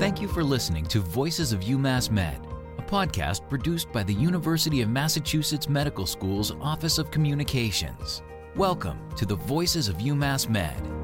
Thank you for listening to Voices of UMass Med, a podcast produced by the University of Massachusetts Medical School's Office of Communications. Welcome to the Voices of UMass Med.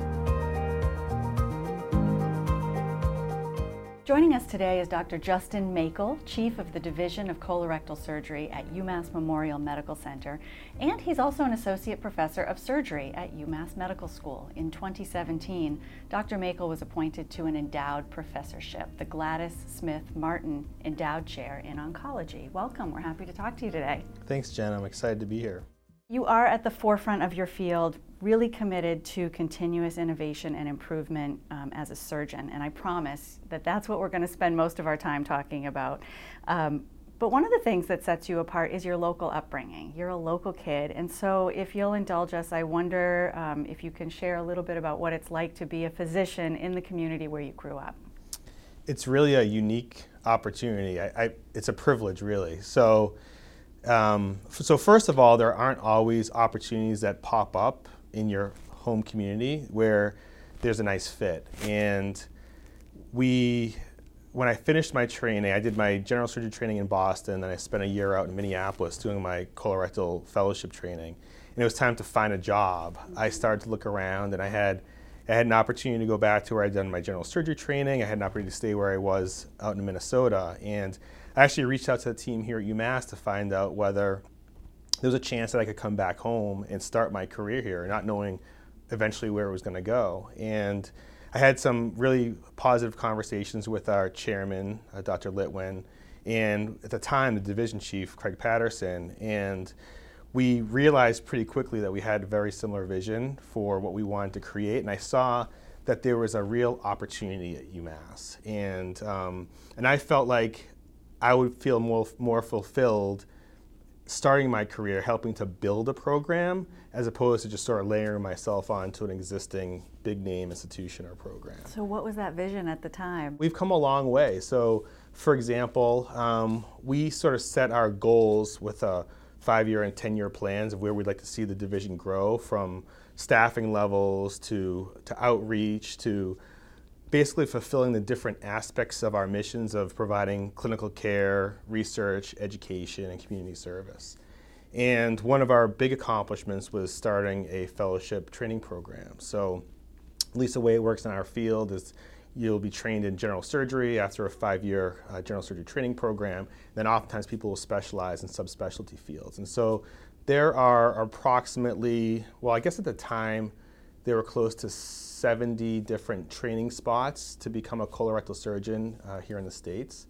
Joining us today is Dr. Justin Maykel, Chief of the Division of Colorectal Surgery at UMass Memorial Medical Center, and he's also an Associate Professor of Surgery at UMass Medical School. In 2017, Dr. Maykel was appointed to an endowed professorship, the Gladys Smith Martin Endowed Chair in Oncology. Welcome, we're happy to talk to you today. Thanks, Jen. I'm excited to be here. You are at the forefront of your field, really committed to continuous innovation and improvement um, as a surgeon, and I promise that that's what we're going to spend most of our time talking about. Um, but one of the things that sets you apart is your local upbringing. You're a local kid, and so if you'll indulge us, I wonder um, if you can share a little bit about what it's like to be a physician in the community where you grew up. It's really a unique opportunity. I, I, it's a privilege, really. So um, so first of all, there aren't always opportunities that pop up in your home community where there's a nice fit. And we, when I finished my training, I did my general surgery training in Boston, and I spent a year out in Minneapolis doing my colorectal fellowship training. And it was time to find a job. I started to look around, and I had I had an opportunity to go back to where I'd done my general surgery training. I had an opportunity to stay where I was out in Minnesota, and I actually reached out to the team here at UMass to find out whether there was a chance that I could come back home and start my career here, not knowing eventually where it was going to go. And I had some really positive conversations with our chairman, uh, Dr. Litwin, and at the time, the division chief, Craig Patterson. And we realized pretty quickly that we had a very similar vision for what we wanted to create. And I saw that there was a real opportunity at UMass. And, um, and I felt like I would feel more, more fulfilled starting my career helping to build a program as opposed to just sort of layering myself onto an existing big name institution or program. So, what was that vision at the time? We've come a long way. So, for example, um, we sort of set our goals with a five year and 10 year plans of where we'd like to see the division grow from staffing levels to, to outreach to basically fulfilling the different aspects of our missions of providing clinical care, research, education, and community service. And one of our big accomplishments was starting a fellowship training program. So, at least the way it works in our field is you'll be trained in general surgery after a five year uh, general surgery training program. Then, oftentimes, people will specialize in subspecialty fields. And so, there are approximately, well, I guess at the time, there were close to 70 different training spots to become a colorectal surgeon uh, here in the States.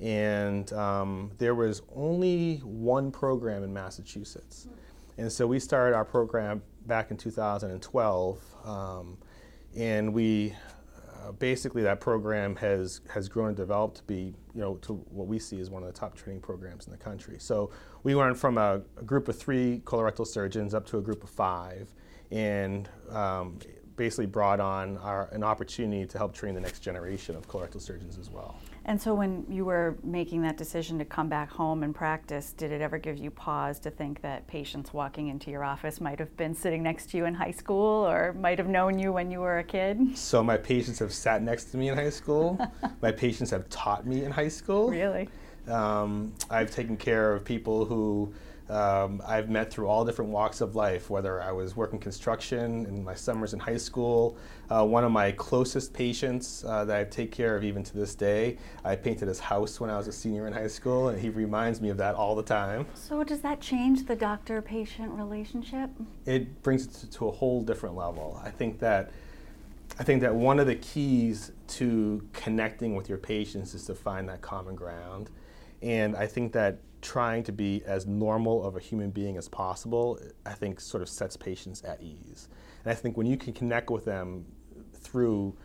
And um, there was only one program in Massachusetts. And so we started our program back in 2012. Um, and we basically, that program has, has grown and developed to be, you know, to what we see as one of the top training programs in the country. So we went from a, a group of three colorectal surgeons up to a group of five and um, basically brought on our, an opportunity to help train the next generation of colorectal surgeons as well. And so, when you were making that decision to come back home and practice, did it ever give you pause to think that patients walking into your office might have been sitting next to you in high school or might have known you when you were a kid? So, my patients have sat next to me in high school. my patients have taught me in high school. Really? Um, I've taken care of people who um, I've met through all different walks of life, whether I was working construction in my summers in high school. Uh, one of my closest patients uh, that I take care of even to this day, I painted his house when I was a senior in high school, and he reminds me of that all the time. So, does that change the doctor patient relationship? It brings it to, to a whole different level. I think that. I think that one of the keys to connecting with your patients is to find that common ground. And I think that trying to be as normal of a human being as possible, I think sort of sets patients at ease. And I think when you can connect with them through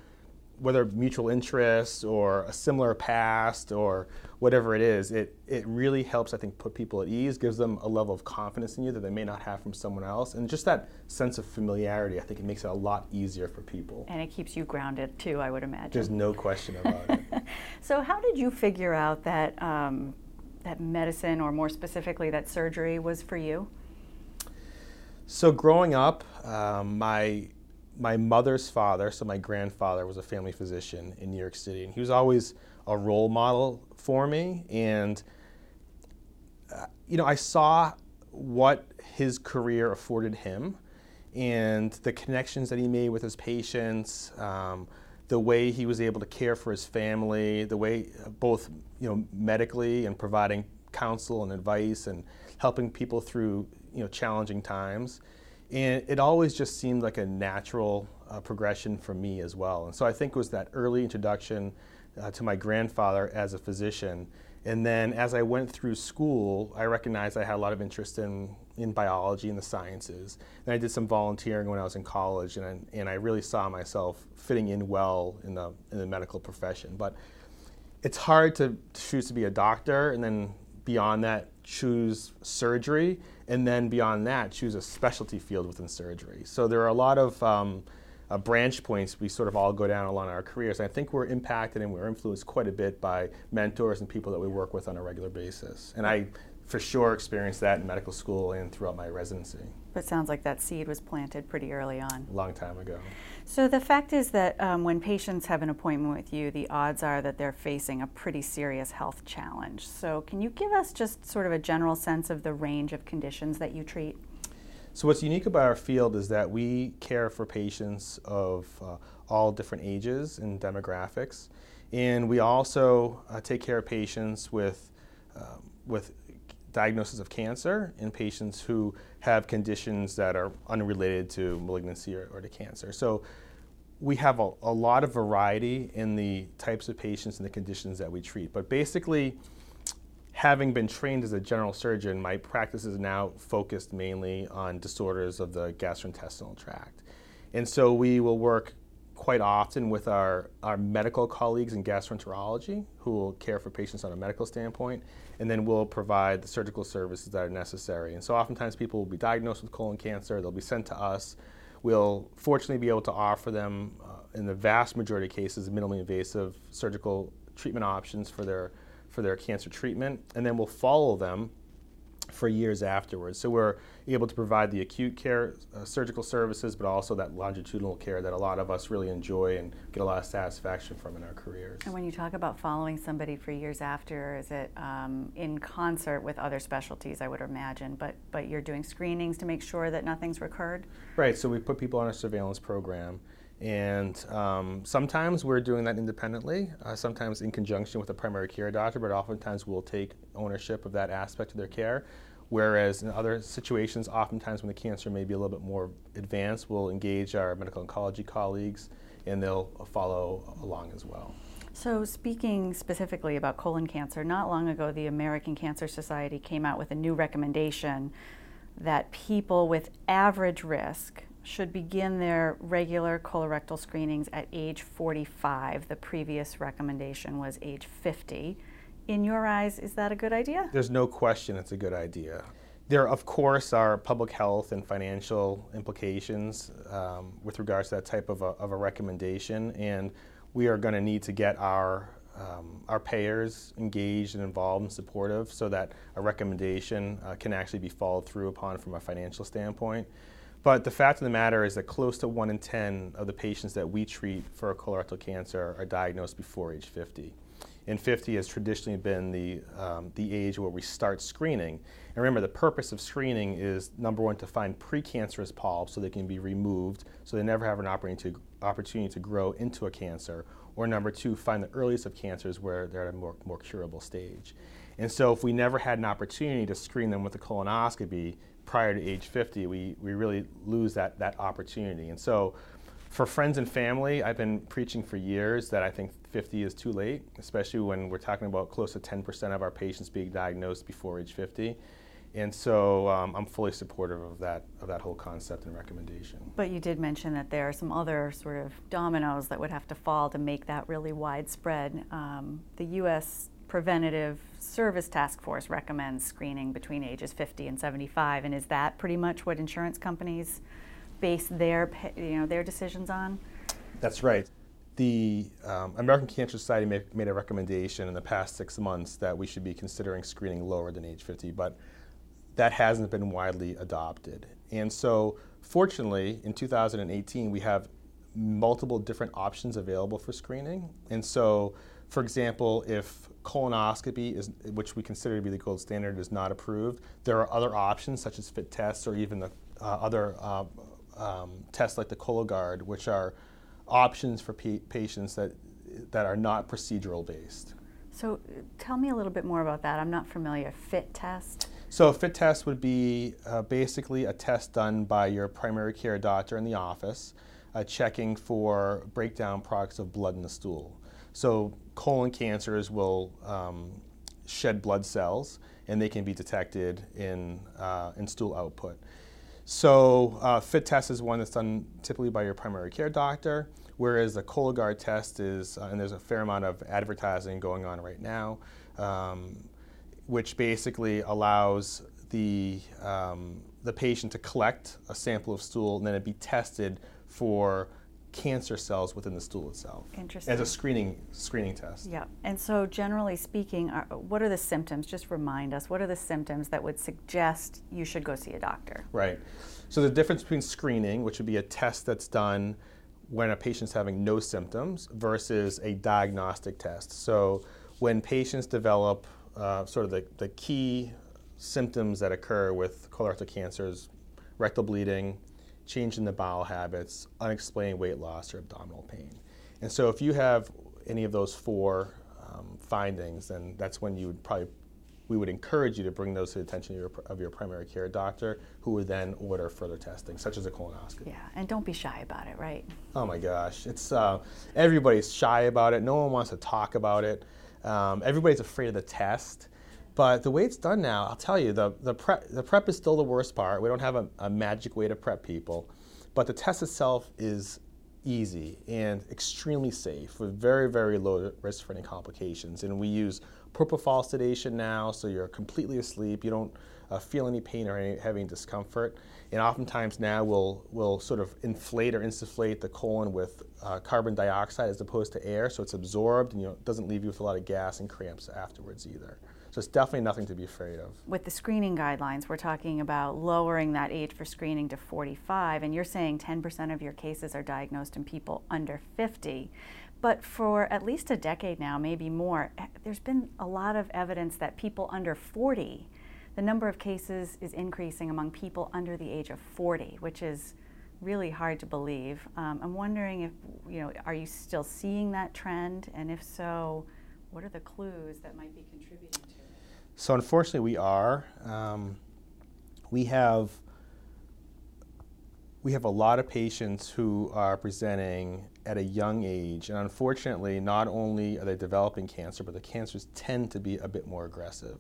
whether mutual interests or a similar past or whatever it is, it, it really helps, I think, put people at ease, gives them a level of confidence in you that they may not have from someone else. And just that sense of familiarity, I think it makes it a lot easier for people. And it keeps you grounded too, I would imagine. There's no question about it. so, how did you figure out that um, that medicine, or more specifically, that surgery was for you? So, growing up, um, my my mother's father, so my grandfather, was a family physician in New York City, and he was always a role model for me. And uh, you know, I saw what his career afforded him, and the connections that he made with his patients, um, the way he was able to care for his family, the way both you know medically and providing counsel and advice and helping people through you know challenging times and it always just seemed like a natural uh, progression for me as well. And so I think it was that early introduction uh, to my grandfather as a physician. And then as I went through school, I recognized I had a lot of interest in, in biology and the sciences. And I did some volunteering when I was in college, and I, and I really saw myself fitting in well in the, in the medical profession. But it's hard to choose to be a doctor and then beyond that choose surgery and then beyond that choose a specialty field within surgery so there are a lot of um, uh, branch points we sort of all go down along our careers and i think we're impacted and we're influenced quite a bit by mentors and people that we work with on a regular basis and i for sure experienced that in medical school and throughout my residency but it sounds like that seed was planted pretty early on a long time ago so the fact is that um, when patients have an appointment with you, the odds are that they're facing a pretty serious health challenge. So can you give us just sort of a general sense of the range of conditions that you treat? So what's unique about our field is that we care for patients of uh, all different ages and demographics, and we also uh, take care of patients with um, with diagnosis of cancer in patients who have conditions that are unrelated to malignancy or, or to cancer. So we have a, a, lot of variety in the types of patients and the conditions that we treat. But basically, having been trained as a general surgeon, my practice is now focused mainly on disorders of the gastrointestinal tract. And so we will work quite often with our, our medical colleagues in gastroenterology who will care for patients on a medical standpoint, and then we'll provide the surgical services that are necessary. And so oftentimes people will be diagnosed with colon cancer, they'll be sent to us. We'll fortunately be able to offer them, uh, in the vast majority of cases, minimally invasive surgical treatment options for their, for their cancer treatment, and then we'll follow them for years afterwards. So we're able to provide the acute care uh, surgical services, but also that longitudinal care that a lot of us really enjoy and get a lot of satisfaction from in our careers. And when you talk about following somebody for years after, is it um, in concert with other specialties, I would imagine, but, but you're doing screenings to make sure that nothing's recurred? Right, so we put people on a surveillance program. And um, sometimes we're doing that independently, uh, sometimes in conjunction with a primary care doctor, but oftentimes we'll take ownership of that aspect of their care. Whereas in other situations, oftentimes when the cancer may be a little bit more advanced, we'll engage our medical oncology colleagues and they'll follow along as well. So, speaking specifically about colon cancer, not long ago the American Cancer Society came out with a new recommendation that people with average risk should begin their regular colorectal screenings at age 45. The previous recommendation was age 50. In your eyes, is that a good idea? There's no question it's a good idea. There, of course, are public health and financial implications um, with regards to that type of a, of a recommendation, and we are going to need to get our um, our payers engaged and involved and supportive so that a recommendation uh, can actually be followed through upon from a financial standpoint. But the fact of the matter is that close to 1 in 10 of the patients that we treat for colorectal cancer are diagnosed before age 50. And 50 has traditionally been the, um, the age where we start screening. And remember, the purpose of screening is number one, to find precancerous polyps so they can be removed so they never have an opportunity to, opportunity to grow into a cancer. Or number two, find the earliest of cancers where they're at a more, more curable stage. And so, if we never had an opportunity to screen them with a colonoscopy, prior to age 50, we, we really lose that, that opportunity. And so for friends and family, I've been preaching for years that I think 50 is too late, especially when we're talking about close to 10% of our patients being diagnosed before age 50. And so um, I'm fully supportive of that, of that whole concept and recommendation. But you did mention that there are some other sort of dominoes that would have to fall to make that really widespread. Um, the U.S. Preventative Service Task Force recommends screening between ages 50 and 75, and is that pretty much what insurance companies base their you know their decisions on? That's right. The um, American Cancer Society made, made a recommendation in the past six months that we should be considering screening lower than age 50, but that hasn't been widely adopted. And so, fortunately, in 2018, we have multiple different options available for screening. And so, for example, if colonoscopy is, which we consider to be the gold standard, is not approved, there are other options such as FIT tests or even the uh, other uh, um, tests like the Cologuard, which are options for pa- patients that that are not procedural based. So, tell me a little bit more about that. I'm not familiar. FIT test. So a fit test would be uh, basically a test done by your primary care doctor in the office, uh, checking for breakdown products of blood in the stool. So colon cancers will um, shed blood cells, and they can be detected in uh, in stool output. So uh, fit test is one that's done typically by your primary care doctor, whereas the Cologuard test is, uh, and there's a fair amount of advertising going on right now. Um, which basically allows the, um, the patient to collect a sample of stool and then it be tested for cancer cells within the stool itself Interesting. as a screening screening test. Yeah. And so, generally speaking, are, what are the symptoms? Just remind us. What are the symptoms that would suggest you should go see a doctor? Right. So the difference between screening, which would be a test that's done when a patient's having no symptoms, versus a diagnostic test. So when patients develop uh, sort of the, the key symptoms that occur with colorectal cancers rectal bleeding, change in the bowel habits, unexplained weight loss, or abdominal pain. And so, if you have any of those four um, findings, then that's when you would probably we would encourage you to bring those to the attention of your, of your, primary care doctor, who would then order further testing, such as a colonoscopy. Yeah, and don't be shy about it, right? Oh my gosh, it's uh, everybody's shy about it. No one wants to talk about it. Um, everybody's afraid of the test. But the way it's done now, I'll tell you, the, the, prep, the prep is still the worst part. We don't have a, a magic way to prep people. But the test itself is easy and extremely safe with very, very low risk for any complications. And we use propofol sedation now, so you're completely asleep. You don't uh, feel any pain or any having discomfort. And oftentimes now we'll, we'll sort of inflate or insufflate the colon with uh, carbon dioxide as opposed to air, so it's absorbed and you know, doesn't leave you with a lot of gas and cramps afterwards either. So it's definitely nothing to be afraid of. With the screening guidelines, we're talking about lowering that age for screening to 45, and you're saying 10% of your cases are diagnosed in people under 50. But for at least a decade now, maybe more, eh, there's been a lot of evidence that people under 40, the number of cases is increasing among people under the age of 40, which is really hard to believe. Um, I'm wondering if, you know, are you still seeing that trend? And if so, what are the clues that might be contributing to it? So unfortunately, we are. Um, we have we have a lot of patients who are presenting at a young age, and unfortunately, not only are they developing cancer, but the cancers tend to be a bit more aggressive.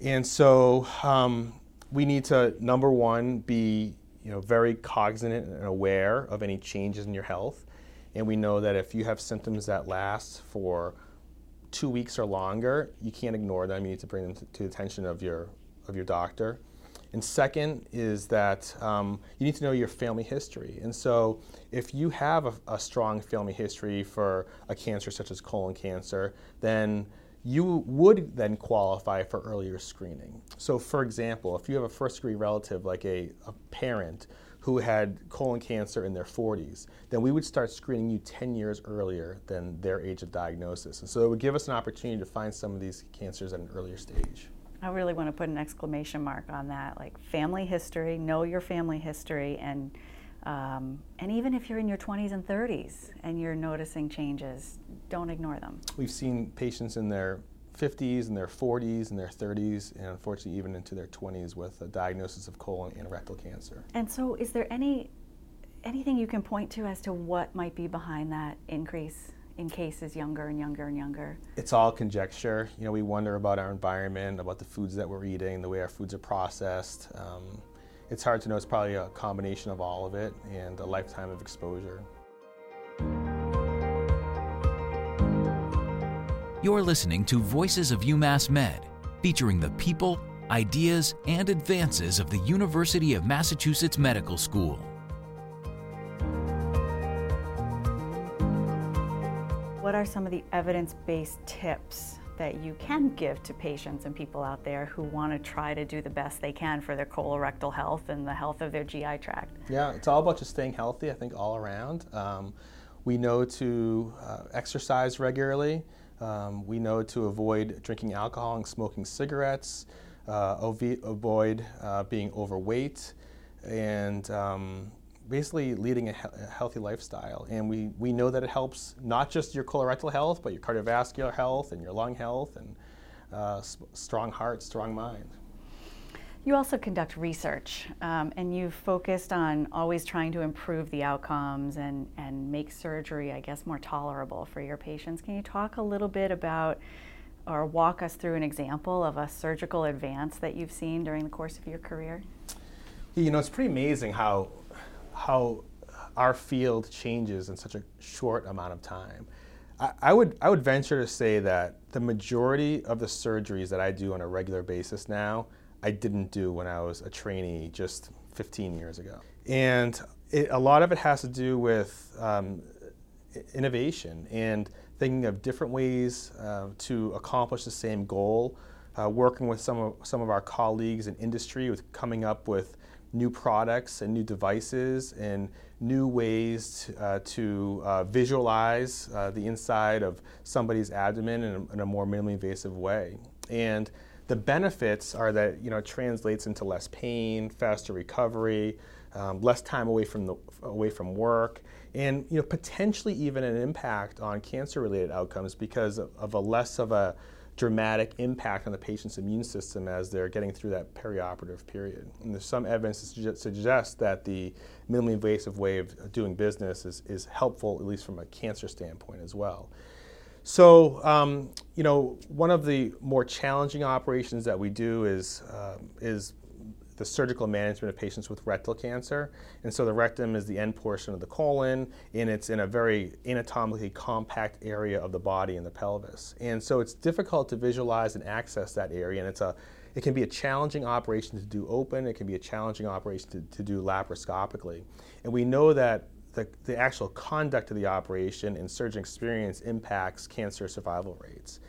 And so um, we need to number one be you know very cognizant and aware of any changes in your health, and we know that if you have symptoms that last for two weeks or longer, you can't ignore them. You need to bring them to, to the attention of your of your doctor. And second is that um, you need to know your family history. And so, if you have a, a, strong family history for a cancer such as colon cancer, then you would then qualify for earlier screening. So, for example, if you have a first degree relative like a, a parent who had colon cancer in their 40s, then we would start screening you 10 years earlier than their age of diagnosis. And so it would give us an opportunity to find some of these cancers at an earlier stage. I really want to put an exclamation mark on that, like family history, know your family history, and um, and even if you're in your 20s and 30s and you're noticing changes, don't ignore them. We've seen patients in their 50s and their 40s and their 30s, and unfortunately even into their 20s with a diagnosis of colon and rectal cancer. And so, is there any anything you can point to as to what might be behind that increase in cases younger and younger and younger? It's all conjecture. You know, we wonder about our environment, about the foods that we're eating, the way our foods are processed. Um, it's hard to know. It's probably a combination of all of it and a lifetime of exposure. You're listening to Voices of UMass Med, featuring the people, ideas, and advances of the University of Massachusetts Medical School. What are some of the evidence based tips that you can give to patients and people out there who want to try to do the best they can for their colorectal health and the health of their GI tract? Yeah, it's all about just staying healthy, I think, all around. Um, we know to uh, exercise regularly. Um, we know to avoid drinking alcohol and smoking cigarettes, uh, avoid uh, being overweight, and um, basically leading a, he- a, healthy lifestyle. And we, we know that it helps not just your colorectal health, but your cardiovascular health and your lung health and uh, strong heart, strong mind. You also conduct research, um, and you've focused on always trying to improve the outcomes and, and make surgery, I guess, more tolerable for your patients. Can you talk a little bit about or walk us through an example of a surgical advance that you've seen during the course of your career? You know, it's pretty amazing how how our field changes in such a short amount of time. I, I, would I would venture to say that the majority of the surgeries that I do on a regular basis now, I didn't do when I was a trainee just 15 years ago. And it, a lot of it has to do with um, innovation and thinking of different ways uh, to accomplish the same goal. Uh, working with some of some of our colleagues in industry with coming up with new products and new devices and new ways uh, to uh, visualize uh, the inside of somebody's abdomen in a, in a, more minimally invasive way. And the benefits are that you know it translates into less pain, faster recovery, um, less time away from the away from work, and you know potentially even an impact on cancer-related outcomes because of, of a less of a dramatic impact on the patient's immune system as they're getting through that perioperative period. And there's some evidence that suggests that the minimally invasive way of doing business is, is helpful, at least from a cancer standpoint as well. So, um, you know, one of the more challenging operations that we do is, uh, is the surgical management of patients with rectal cancer. And so the rectum is the end portion of the colon, and it's in a very anatomically compact area of the body in the pelvis. And so it's difficult to visualize and access that area, and it's a it can be a challenging operation to do open, it can be a challenging operation to, to do laparoscopically. And we know that the, the actual conduct of the operation and surgeon experience impacts cancer survival rates.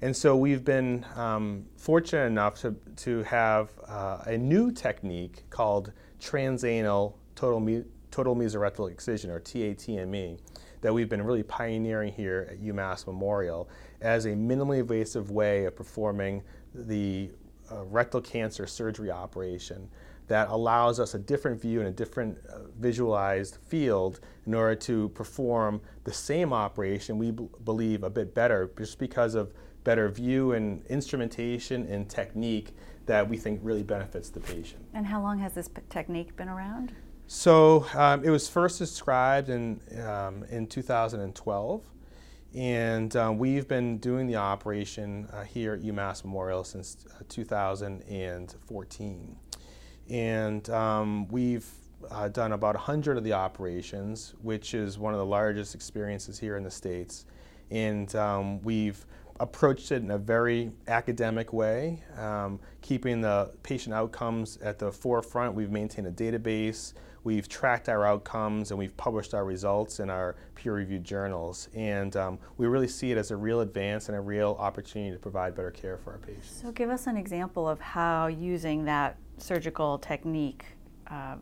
And so we've been um, fortunate enough to, to have uh, a new technique called transanal total, me- total mesorectal excision, or TATME, that we've been really pioneering here at UMass Memorial as a minimally invasive way of performing the uh, rectal cancer surgery operation that allows us a different view and a different uh, visualized field in order to perform the same operation, we believe, a bit better just because of better view and instrumentation and technique that we think really benefits the patient. And how long has this technique been around? So um, it was first described in, um, in 2012. And um, we've been doing the operation uh, here at UMass Memorial since uh, 2014. And um, we've uh, done about 100 of the operations, which is one of the largest experiences here in the States. And um, we've approached it in a very academic way, um, keeping the patient outcomes at the forefront. We've maintained a database, we've tracked our outcomes, and we've published our results in our peer reviewed journals. And um, we really see it as a real advance and a real opportunity to provide better care for our patients. So, give us an example of how using that surgical technique uh,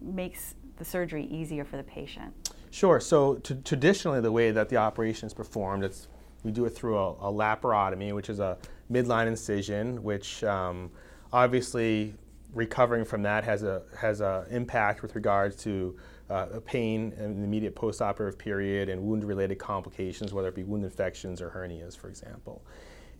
makes the surgery easier for the patient. Sure. So, t- traditionally, the way that the operation is performed, it's we do it through a, a laparotomy, which is a midline incision, which um, obviously recovering from that has a has a impact with regards to uh, pain in the immediate postoperative period and wound-related complications, whether it be wound infections or hernias, for example.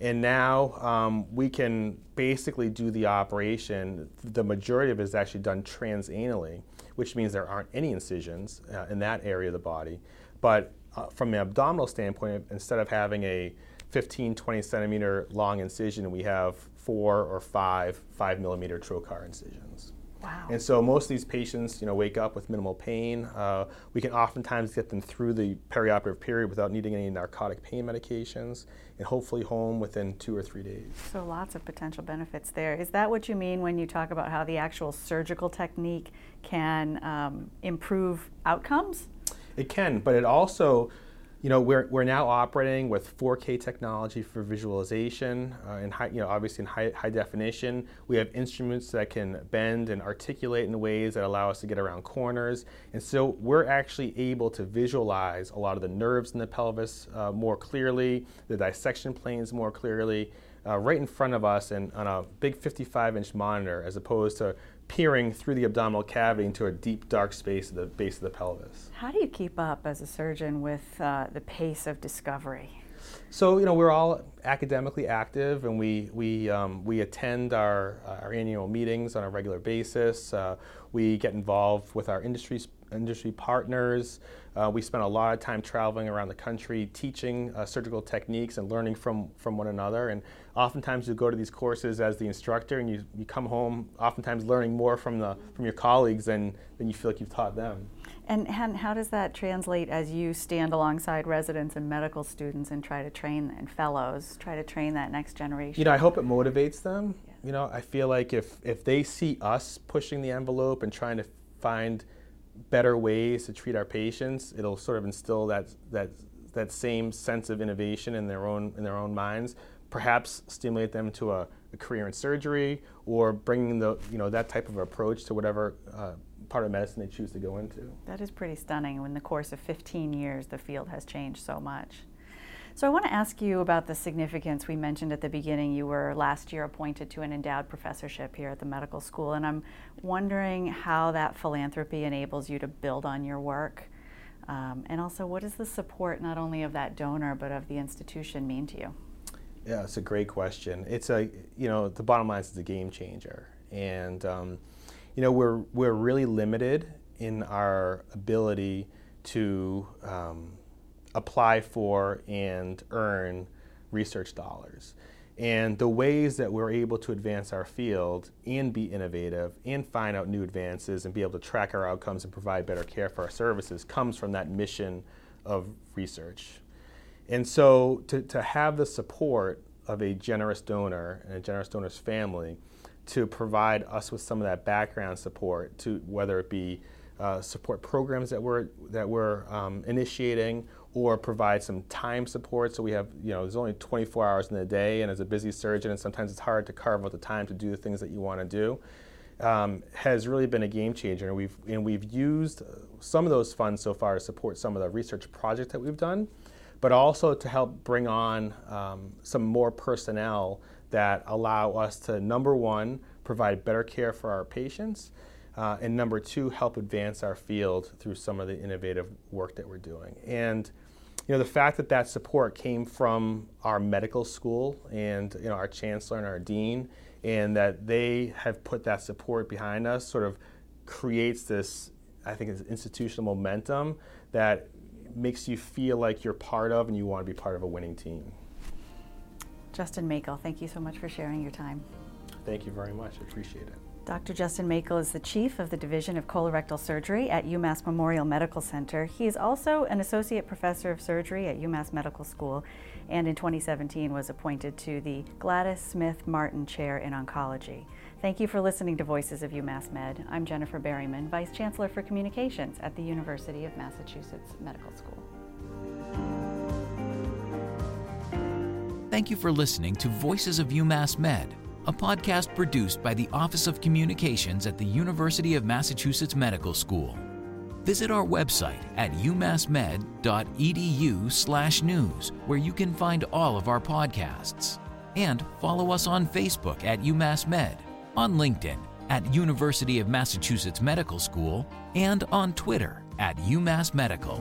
And now um, we can basically do the operation. The majority of it is actually done transanally, which means there aren't any incisions uh, in that area of the body. But uh, from an abdominal standpoint, instead of having a 15, 20 centimeter long incision, we have four or five five millimeter trocar incisions. Wow. And so most of these patients, you know, wake up with minimal pain. Uh, we can oftentimes get them through the perioperative period without needing any narcotic pain medications, and hopefully home within two or three days. So lots of potential benefits there. Is that what you mean when you talk about how the actual surgical technique can um, improve outcomes? It can, but it also you know, we're, we're now operating with 4K technology for visualization, uh, and high, you know, obviously in high, high definition. We have instruments that can bend and articulate in ways that allow us to get around corners. And so we're actually able to visualize a lot of the nerves in the pelvis uh, more clearly, the dissection planes more clearly, uh, right in front of us and on a big 55 inch monitor, as opposed to peering through the abdominal cavity into a deep, dark space at the base of the pelvis. How do you keep up as a surgeon with uh, the pace of discovery? So you know we're all academically active, and we we um, we attend our our annual meetings on a regular basis. Uh, we get involved with our industry industry partners. Uh, we spend a lot of time traveling around the country, teaching uh, surgical techniques and learning from from one another. And oftentimes you go to these courses as the instructor, and you, you come home oftentimes learning more from the from your colleagues than than you feel like you've taught them. And, and how does that translate as you stand alongside residents and medical students and try to train and fellows, try to train that next generation? You know, I hope it motivates them. Yeah. You know, I feel like if if they see us pushing the envelope and trying to find better ways to treat our patients, it'll sort of instill that that that same sense of innovation in their own in their own minds. Perhaps stimulate them to a, a career in surgery or bringing the you know that type of approach to whatever uh, part of medicine they choose to go into. That is pretty stunning. In the course of 15 years, the field has changed so much. So I want to ask you about the significance we mentioned at the beginning. You were last year appointed to an endowed professorship here at the medical school, and I'm wondering how that philanthropy enables you to build on your work. Um, and also, what does the support not only of that donor but of the institution mean to you? Yeah, it's a great question. It's a, you know, the bottom line is it's a game changer. And, um, you know, we're, we're really limited in our ability to um, apply for and earn research dollars. And the ways that we're able to advance our field and be innovative and find out new advances and be able to track our outcomes and provide better care for our services comes from that mission of research. And so to, to have the support of a generous donor and a generous donor's family to provide us with some of that background support to whether it be uh, support programs that we're that we're um, initiating or provide some time support. So we have, you know, there's only 24 hours in a day, and as a busy surgeon, and sometimes it's hard to carve out the time to do the things that you want to do. Um, has really been a game changer, and we've and we've used some of those funds so far to support some of the research projects that we've done, but also to help bring on um, some more personnel that allow us to, number one, provide better care for our patients, uh, and number two, help advance our field through some of the innovative work that we're doing. And you know, the fact that that support came from our medical school and you know, our chancellor and our dean, and that they have put that support behind us sort of creates this, I think, it's institutional momentum that makes you feel like you're part of and you want to be part of a winning team. Justin Maykel, thank you so much for sharing your time. Thank you very much. I appreciate it. Dr. Justin Maykel is the chief of the Division of Colorectal Surgery at UMass Memorial Medical Center. He is also an associate professor of surgery at UMass Medical School and in 2017 was appointed to the Gladys Smith Martin Chair in Oncology. Thank you for listening to Voices of UMass Med. I'm Jennifer Berryman, Vice Chancellor for Communications at the University of Massachusetts Medical School. Thank you for listening to Voices of UMass Med, a podcast produced by the Office of Communications at the University of Massachusetts Medical School. Visit our website at umassmed.edu/news where you can find all of our podcasts. And follow us on Facebook at UMassMed, on LinkedIn at University of Massachusetts Medical School, and on Twitter at UMass Medical.